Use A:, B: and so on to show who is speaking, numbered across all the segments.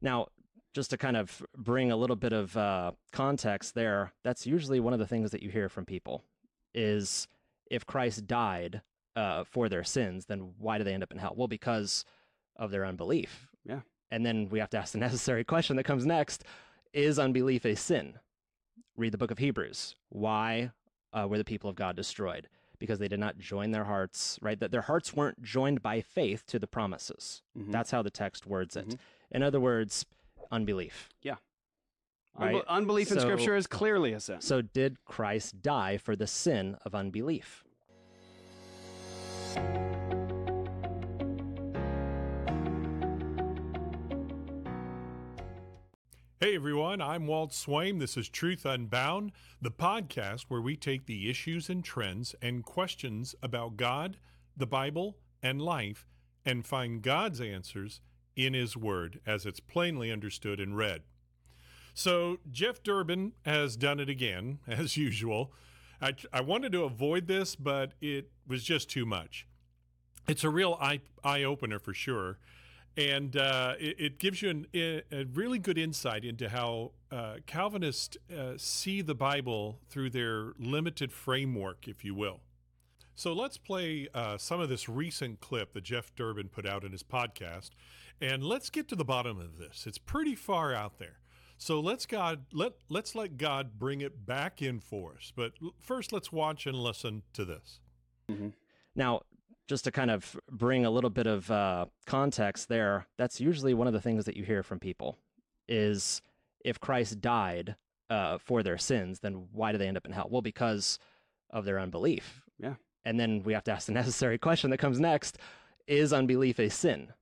A: Now, just to kind of bring a little bit of uh, context there, that's usually one of the things that you hear from people is if Christ died uh, for their sins, then why do they end up in hell? Well, because of their unbelief.
B: Yeah.
A: And then we have to ask the necessary question that comes next Is unbelief a sin? Read the book of Hebrews. Why uh, were the people of God destroyed? Because they did not join their hearts, right? That their hearts weren't joined by faith to the promises.
B: Mhm.
A: That's how the text words it.
B: Mhm.
A: In other words, unbelief.
B: Yeah.
A: right?
B: unbelief in Scripture is clearly a sin.
A: So, did Christ die for the sin of unbelief?
C: Hey everyone, I'm Walt Swaim. This is Truth Unbound, the podcast where we take the issues and trends and questions about God, the Bible, and life and find God's answers in His Word as it's plainly understood and read. So, Jeff Durbin has done it again, as usual. I, I wanted to avoid this, but it was just too much. It's a real eye, eye opener for sure and uh, it, it gives you an, a really good insight into how uh, Calvinists uh, see the Bible through their limited framework, if you will. So let's play uh, some of this recent clip that Jeff Durbin put out in his podcast, and let's get to the bottom of this. It's pretty far out there. So let's God let let's let God bring it back in for us. But first, let's watch and listen to this. Mm-hmm.
A: Now, just to kind of bring a little bit of uh, context there, that's usually one of the things that you hear from people is if Christ died uh, for their sins, then why do they end up in hell? Well, because of their unbelief.
B: Yeah.
A: And then we have to ask the necessary question that comes next Is unbelief a sin?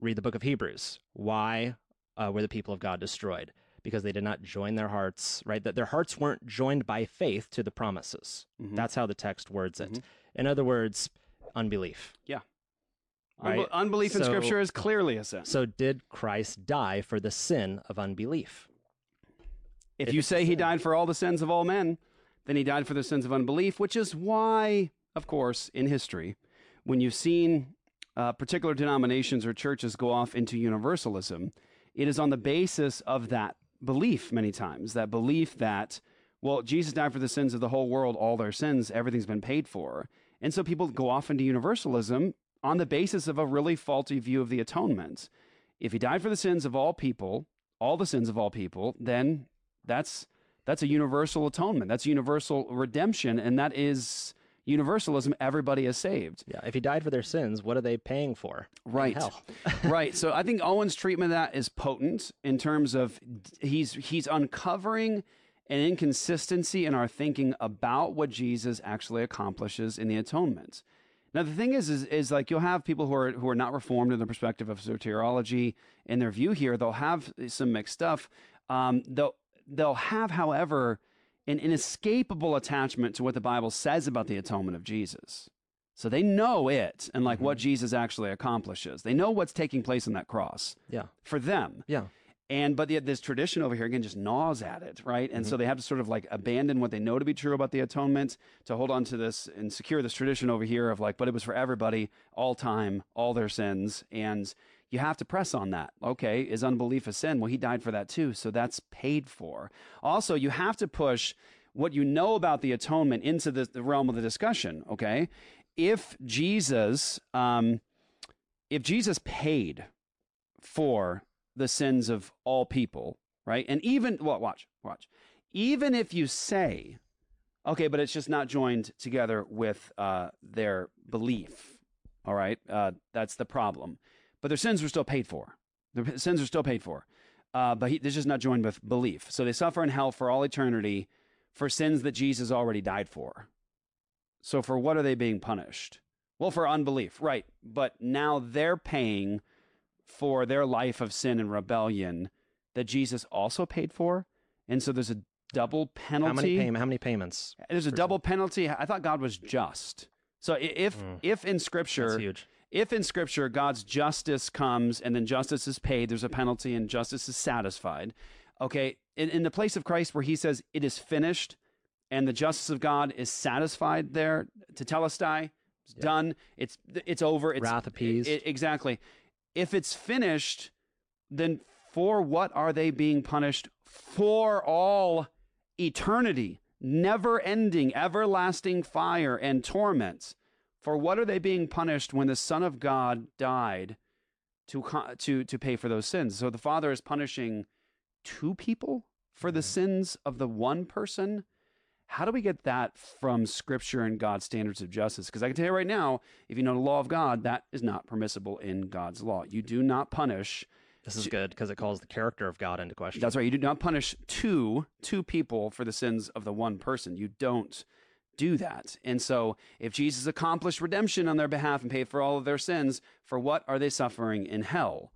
A: Read the book of Hebrews. Why uh, were the people of God destroyed? Because they did not join their hearts, right? That their hearts weren't joined by faith to the promises.
B: Mhm.
A: That's how the text words it.
B: Mhm.
A: In other words, unbelief.
B: Yeah.
A: right.
B: unbelief in Scripture is clearly a sin.
A: So, did Christ die for the sin of unbelief?
B: If you say he died for all the sins of all men, then he died for the sins of unbelief, which is why, of course, in history, when you've seen uh, particular denominations or churches go off into universalism, it is on the basis of that belief many times, that belief that, well, Jesus died for the sins of the whole world, all their sins, everything's been paid for. And so people go off into universalism on the basis of a really faulty view of the atonement. If he died for the sins of all people, all the sins of all people, then that's that's a universal atonement. That's universal redemption, and that is universalism. Everybody is saved.
A: Yeah. If he died for their sins, what are they paying for?
B: Right. Right. So I think Owen's treatment of that is potent in terms of he's he's uncovering an inconsistency in our thinking about what Jesus actually accomplishes in the atonement. Now the thing is, is, is like you'll have people who are who are not reformed in the perspective of soteriology in their view here. They'll have some mixed stuff. Um, they'll they'll have, however, an inescapable attachment to what the Bible says about the atonement of Jesus. So they know it and like what mm-hmm. Jesus actually accomplishes. They know what's taking place on that cross
A: Yeah.
B: for them.
A: Yeah.
B: And but yet this tradition over here again just gnaws at it, right? And so mm-hmm. they have to sort of like abandon what they know to be true about the atonement to hold on to this and secure this tradition over here of like, but it was for everybody, all time, all their sins, and you have to press on that. Okay, is unbelief a sin? Well, he died for that too, so that's paid for. Also, you have to push what you know about the atonement into the, the realm of the discussion. Okay, if Jesus, um, if Jesus paid for the sins of all people, right? And even, well, watch, watch. Even if you say, okay, but it's just not joined together with uh, their belief, all right? Uh, that's the problem. But their sins were still paid for. Their sins are still paid for. Uh, but he, they're just not joined with belief. So they suffer in hell for all eternity for sins that Jesus already died for. So for what are they being punished? Well, for unbelief, right. But now they're paying for their life of sin and rebellion that Jesus also paid for. And so there's a double penalty.
A: How many pay- How many payments?
B: There's a double penalty. I thought God was just. So if
A: Mm.
B: if in scripture
A: huge.
B: If in scripture God's justice comes and then justice is paid, there's a penalty and justice is satisfied. Okay, in, in the place of Christ where he says it is finished and the justice of God is satisfied there tetelestai, it's done, it's it's over, it's
A: Wrath appeased.
B: i- exactly. If it's finished, then For what are they being punished? For all eternity, never ending, everlasting fire and torments. For what are they being punished when the Son of God died to, to, to pay for those sins? So the Father is punishing two people for the mm-hmm. sins of the one person. How do we get that from Scripture and God's standards of justice? Because I can tell you right now, if you know the law of God, that is not permissible in God's law. You do not punish
A: This is good because it calls the character of God into question.
B: that's right. You do not punish two two people for the sins of the one person. You don't do that. And so, if Jesus accomplished redemption on their behalf and paid for all of their sins, for what are they suffering in hell?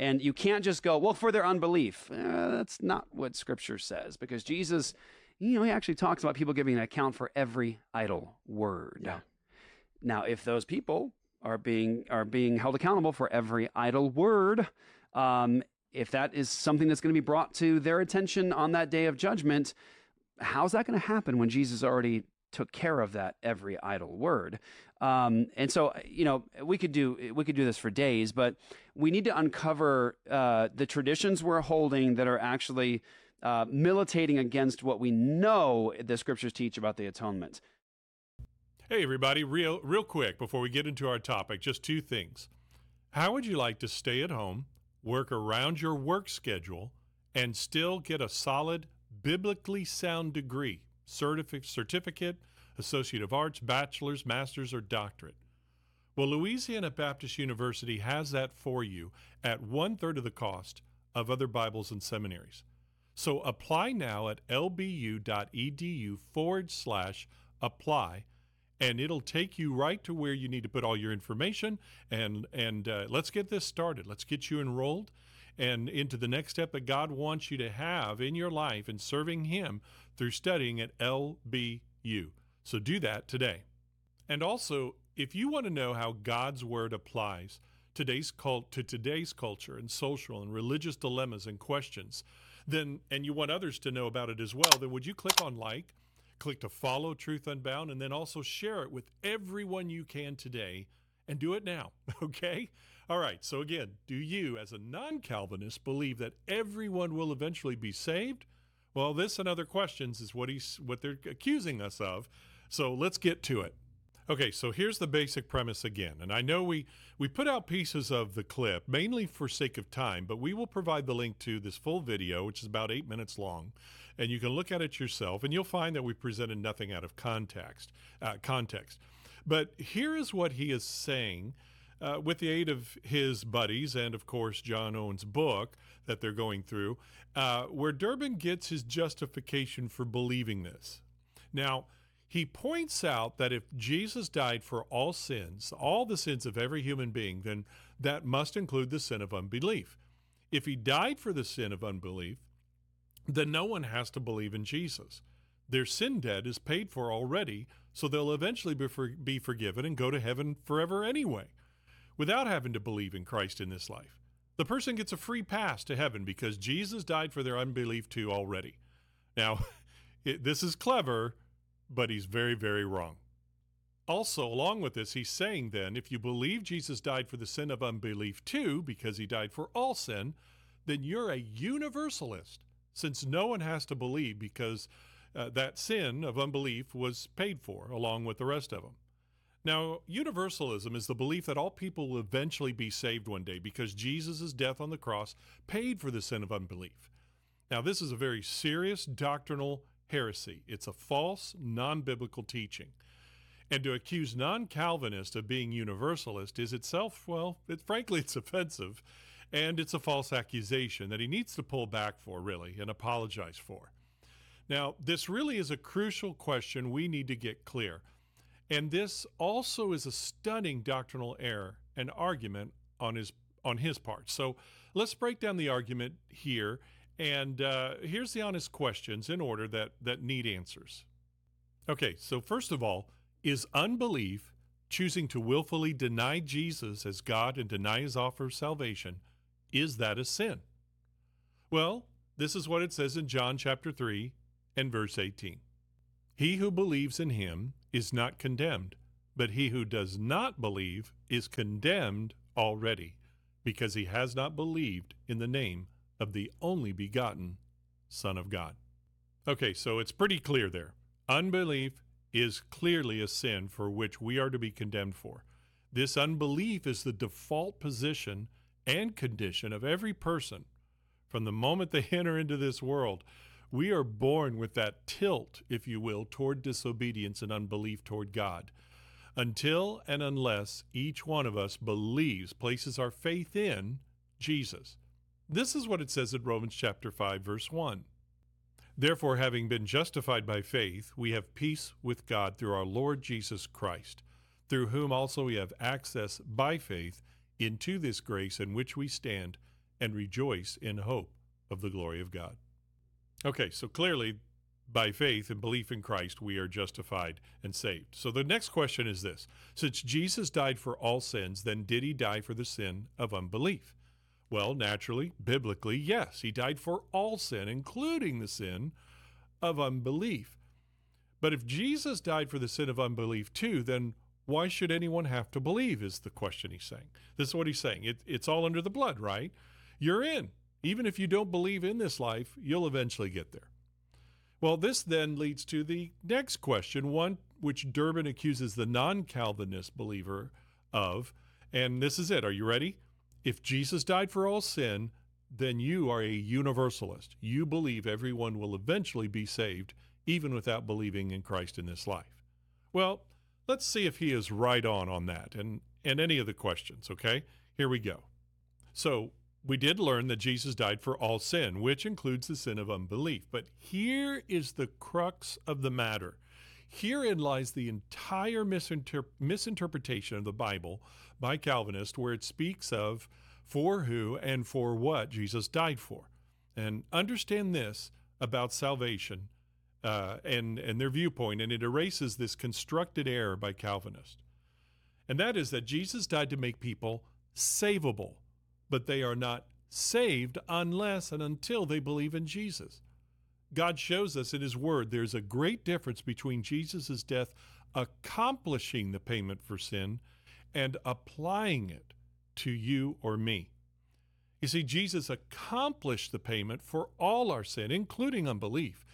B: And you can't just go, well, for their unbelief. Uh, that's not what Scripture says, because Jesus, you know, he actually talks about people giving an account for every idle word.
A: Yeah.
B: Now, if those people are being are being held accountable for every idle word, um, if that is something that's going to be brought to their attention on that day of judgment, how's that going to happen when Jesus already took care of that every idle word? Um, and so, you know, we could do we could do this for days, but we need to uncover uh, the traditions we're holding that are actually uh, militating against what we know the scriptures teach about the atonement.
C: Hey, everybody, real, real quick before we get into our topic, just two things. How would you like to stay at home, work around your work schedule, and still get a solid, biblically sound degree, certificate, certificate, Associate of Arts, bachelor's, master's, or doctorate? Well, Louisiana Baptist University has that for you at one third of the cost of other Bibles and seminaries. So apply now at lbu.edu forward slash apply and it'll take you right to where you need to put all your information and and uh, let's get this started let's get you enrolled and into the next step that god wants you to have in your life and serving him through studying at lbu so do that today and also if you want to know how god's word applies today's cult to today's culture and social and religious dilemmas and questions then and you want others to know about it as well then would you click on like click to follow Truth Unbound and then also share it with everyone you can today and do it now, okay? All right, so again, do you, as a non Calvinist, believe that everyone will eventually be saved? Well, this and other questions is what, he's, what they're accusing us of. So let's get to it. Okay, so here's the basic premise again. And I know we, we put out pieces of the clip mainly for sake of time, but we will provide the link to this full video, which is about eight minutes long, and you can look at it yourself, and you'll find that we presented nothing out of context. Uh, context. But here is what he is saying uh, with the aid of his buddies and, of course, John Owen's book that they're going through, uh, where Durbin gets his justification for believing this. Now, he points out that if Jesus died for all sins, all the sins of every human being, then that must include the sin of unbelief. If he died for the sin of unbelief, then no one has to believe in Jesus. Their sin debt is paid for already, so they'll eventually be, for, be forgiven and go to heaven forever anyway, without having to believe in Christ in this life. The person gets a free pass to heaven because Jesus died for their unbelief too already. Now, it, this is clever, but he's very, very wrong. Also, along with this, he's saying then if you believe Jesus died for the sin of unbelief too, because he died for all sin, then you're a universalist, since no one has to believe because uh, that sin of unbelief was paid for along with the rest of them. Now, universalism is the belief that all people will eventually be saved one day because Jesus' death on the cross paid for the sin of unbelief. Now, this is a very serious doctrinal heresy. It's a false, non biblical teaching. And to accuse non Calvinists of being universalist is itself, well, it, frankly, it's offensive. And it's a false accusation that he needs to pull back for, really, and apologize for. Now, this really is a crucial question we need to get clear. And this also is a stunning doctrinal error and argument on his on his part. So let's break down the argument here. And uh, here's the honest questions in order that that need answers. Okay, so first of all, is unbelief choosing to willfully deny Jesus as God and deny his offer of salvation is that a sin? Well, this is what it says in John chapter 3 and verse 18. He who believes in him is not condemned, but he who does not believe is condemned already, because he has not believed in the name of the only begotten Son of God. Okay, so it's pretty clear there. Unbelief is clearly a sin for which we are to be condemned for. This unbelief is the default position and condition of every person from the moment they enter into this world. We are born with that tilt, if you will, toward disobedience and unbelief toward God. Until and unless each one of us believes, places our faith in Jesus. This is what it says in Romans chapter 5 verse 1. Therefore having been justified by faith, we have peace with God through our Lord Jesus Christ, through whom also we have access by faith into this grace in which we stand and rejoice in hope of the glory of God. Okay, so clearly by faith and belief in Christ, we are justified and saved. So the next question is this Since Jesus died for all sins, then did he die for the sin of unbelief? Well, naturally, biblically, yes, he died for all sin, including the sin of unbelief. But if Jesus died for the sin of unbelief too, then why should anyone have to believe? Is the question he's saying. This is what he's saying. It, it's all under the blood, right? You're in. Even if you don't believe in this life, you'll eventually get there. Well, this then leads to the next question, one which Durbin accuses the non Calvinist believer of. And this is it. Are you ready? If Jesus died for all sin, then you are a universalist. You believe everyone will eventually be saved, even without believing in Christ in this life. Well, let's see if he is right on on that and, and any of the questions, okay? Here we go. So, we did learn that Jesus died for all sin, which includes the sin of unbelief. But here is the crux of the matter. Herein lies the entire misinter- misinterpretation of the Bible by Calvinists, where it speaks of for who and for what Jesus died for. And understand this about salvation uh, and, and their viewpoint, and it erases this constructed error by Calvinists. And that is that Jesus died to make people savable, but they are not saved unless and until they believe in Jesus. God shows us in His Word there's a great difference between Jesus' death accomplishing the payment for sin and applying it to you or me. You see, Jesus accomplished the payment for all our sin, including unbelief,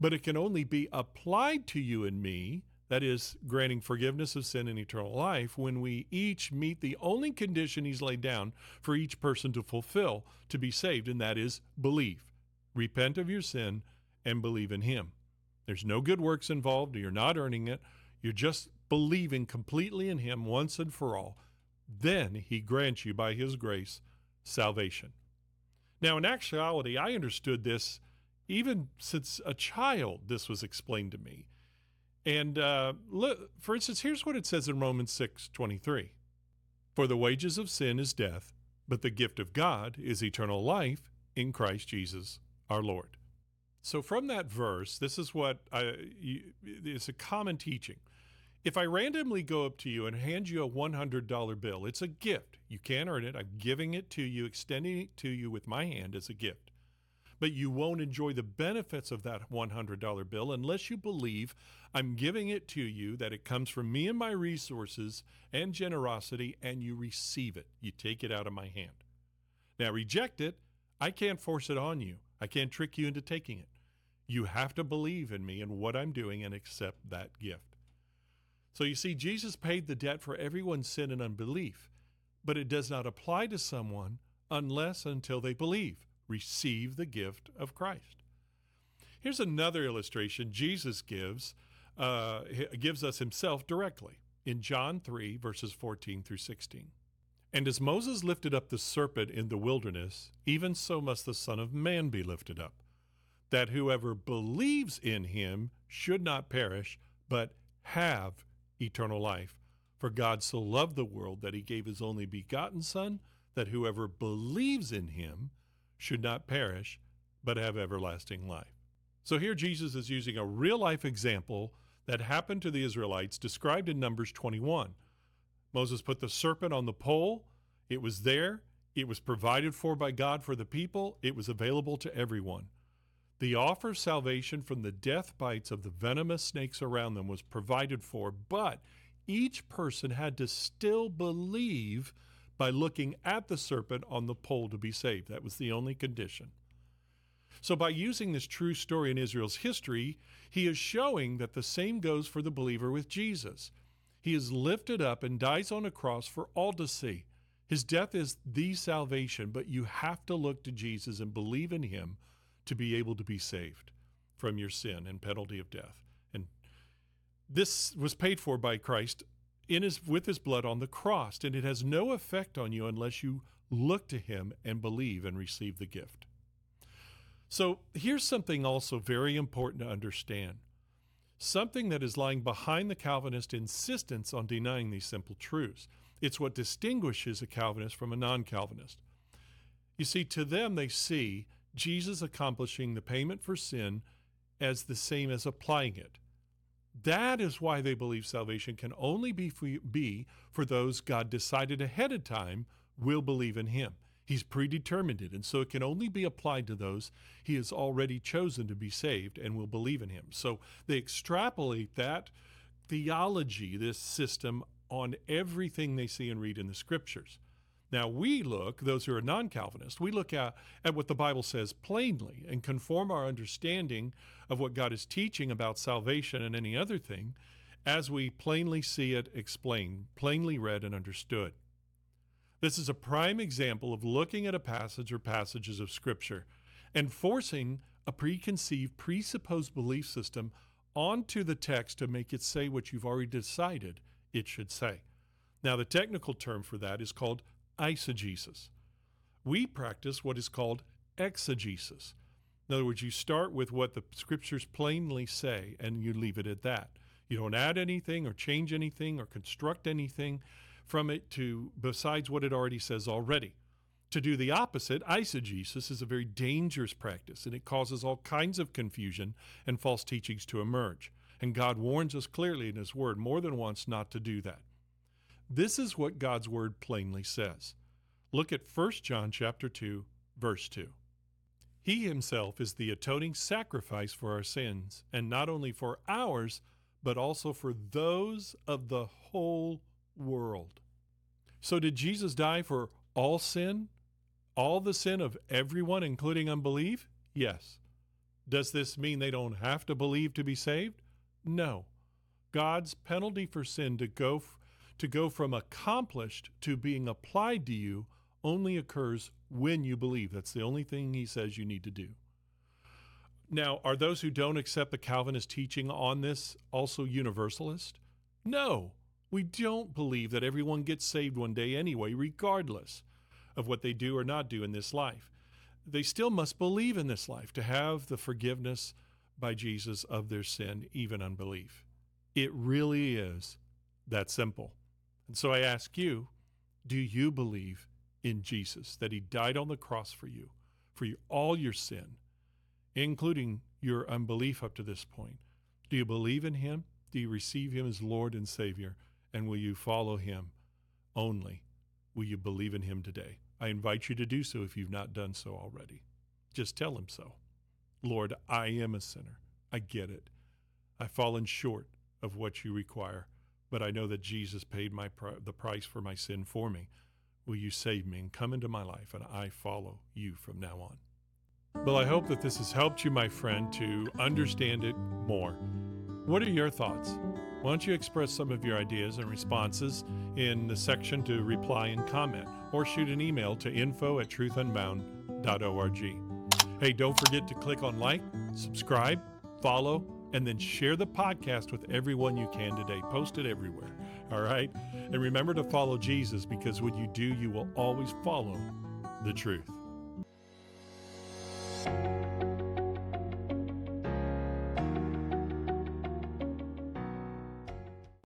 C: but it can only be applied to you and me, that is, granting forgiveness of sin and eternal life, when we each meet the only condition He's laid down for each person to fulfill to be saved, and that is belief. Repent of your sin and believe in Him. There's no good works involved. You're not earning it. You're just believing completely in Him once and for all. Then He grants you by His grace salvation. Now, in actuality, I understood this even since a child, this was explained to me. And uh, look, for instance, here's what it says in Romans 6 23. For the wages of sin is death, but the gift of God is eternal life in Christ Jesus our Lord. So, from that verse, this is what I, it's a common teaching. If I randomly go up to you and hand you a $100 bill, it's a gift. You can't earn it. I'm giving it to you, extending it to you with my hand as a gift. But you won't enjoy the benefits of that $100 bill unless you believe I'm giving it to you, that it comes from me and my resources and generosity, and you receive it. You take it out of my hand. Now, reject it. I can't force it on you. I can't trick you into taking it. You have to believe in me and what I'm doing and accept that gift. So you see, Jesus paid the debt for everyone's sin and unbelief, but it does not apply to someone unless until they believe, receive the gift of Christ. Here's another illustration Jesus gives uh, gives us himself directly in John 3 verses 14 through 16. And as Moses lifted up the serpent in the wilderness, even so must the Son of Man be lifted up that whoever believes in him should not perish, but have eternal life. For God so loved the world that he gave his only begotten Son, that whoever believes in him should not perish, but have everlasting life. So here Jesus is using a real life example that happened to the Israelites described in Numbers 21. Moses put the serpent on the pole, it was there, it was provided for by God for the people, it was available to everyone. The offer of salvation from the death bites of the venomous snakes around them was provided for, but each person had to still believe by looking at the serpent on the pole to be saved. That was the only condition. So, by using this true story in Israel's history, he is showing that the same goes for the believer with Jesus. He is lifted up and dies on a cross for all to see. His death is the salvation, but you have to look to Jesus and believe in him to be able to be saved from your sin and penalty of death. And this was paid for by Christ in his with his blood on the cross, and it has no effect on you unless you look to him and believe and receive the gift. So here's something also very important to understand. Something that is lying behind the Calvinist insistence on denying these simple truths. It's what distinguishes a Calvinist from a non Calvinist. You see, to them, they see Jesus accomplishing the payment for sin as the same as applying it. That is why they believe salvation can only be for, be for those God decided ahead of time will believe in Him. He's predetermined it, and so it can only be applied to those He has already chosen to be saved and will believe in Him. So they extrapolate that theology, this system, on everything they see and read in the Scriptures. Now, we look, those who are non Calvinist, we look at, at what the Bible says plainly and conform our understanding of what God is teaching about salvation and any other thing as we plainly see it explained, plainly read and understood. This is a prime example of looking at a passage or passages of Scripture and forcing a preconceived, presupposed belief system onto the text to make it say what you've already decided it should say. Now, the technical term for that is called eisegesis. We practice what is called exegesis. In other words, you start with what the scriptures plainly say and you leave it at that. You don't add anything or change anything or construct anything from it to besides what it already says already. To do the opposite, eisegesis is a very dangerous practice and it causes all kinds of confusion and false teachings to emerge. And God warns us clearly in his word more than once not to do that. This is what God's word plainly says. Look at 1 John chapter 2, verse 2. He himself is the atoning sacrifice for our sins, and not only for ours, but also for those of the whole world. So, did Jesus die for all sin? All the sin of everyone, including unbelief? Yes. Does this mean they don't have to believe to be saved? No. God's penalty for sin to go to go from accomplished to being applied to you only occurs when you believe. That's the only thing he says you need to do. Now, are those who don't accept the Calvinist teaching on this also universalist? No, we don't believe that everyone gets saved one day anyway, regardless of what they do or not do in this life. They still must believe in this life to have the forgiveness by Jesus of their sin, even unbelief. It really is that simple. And so I ask you, do you believe in Jesus, that he died on the cross for you, for you, all your sin, including your unbelief up to this point? Do you believe in him? Do you receive him as Lord and Savior? And will you follow him only? Will you believe in him today? I invite you to do so if you've not done so already. Just tell him so. Lord, I am a sinner. I get it. I've fallen short of what you require but I know that Jesus paid my pr- the price for my sin for me. Will you save me and come into my life, and I follow you from now on? Well, I hope that this has helped you, my friend, to understand it more. What are your thoughts? Why don't you express some of your ideas and responses in the section to reply and comment, or shoot an email to info at truthunbound.org. Hey, don't forget to click on like, subscribe, follow, and then share the podcast with everyone you can today. Post it everywhere. All right? And remember to follow Jesus because when you do, you will always follow the truth.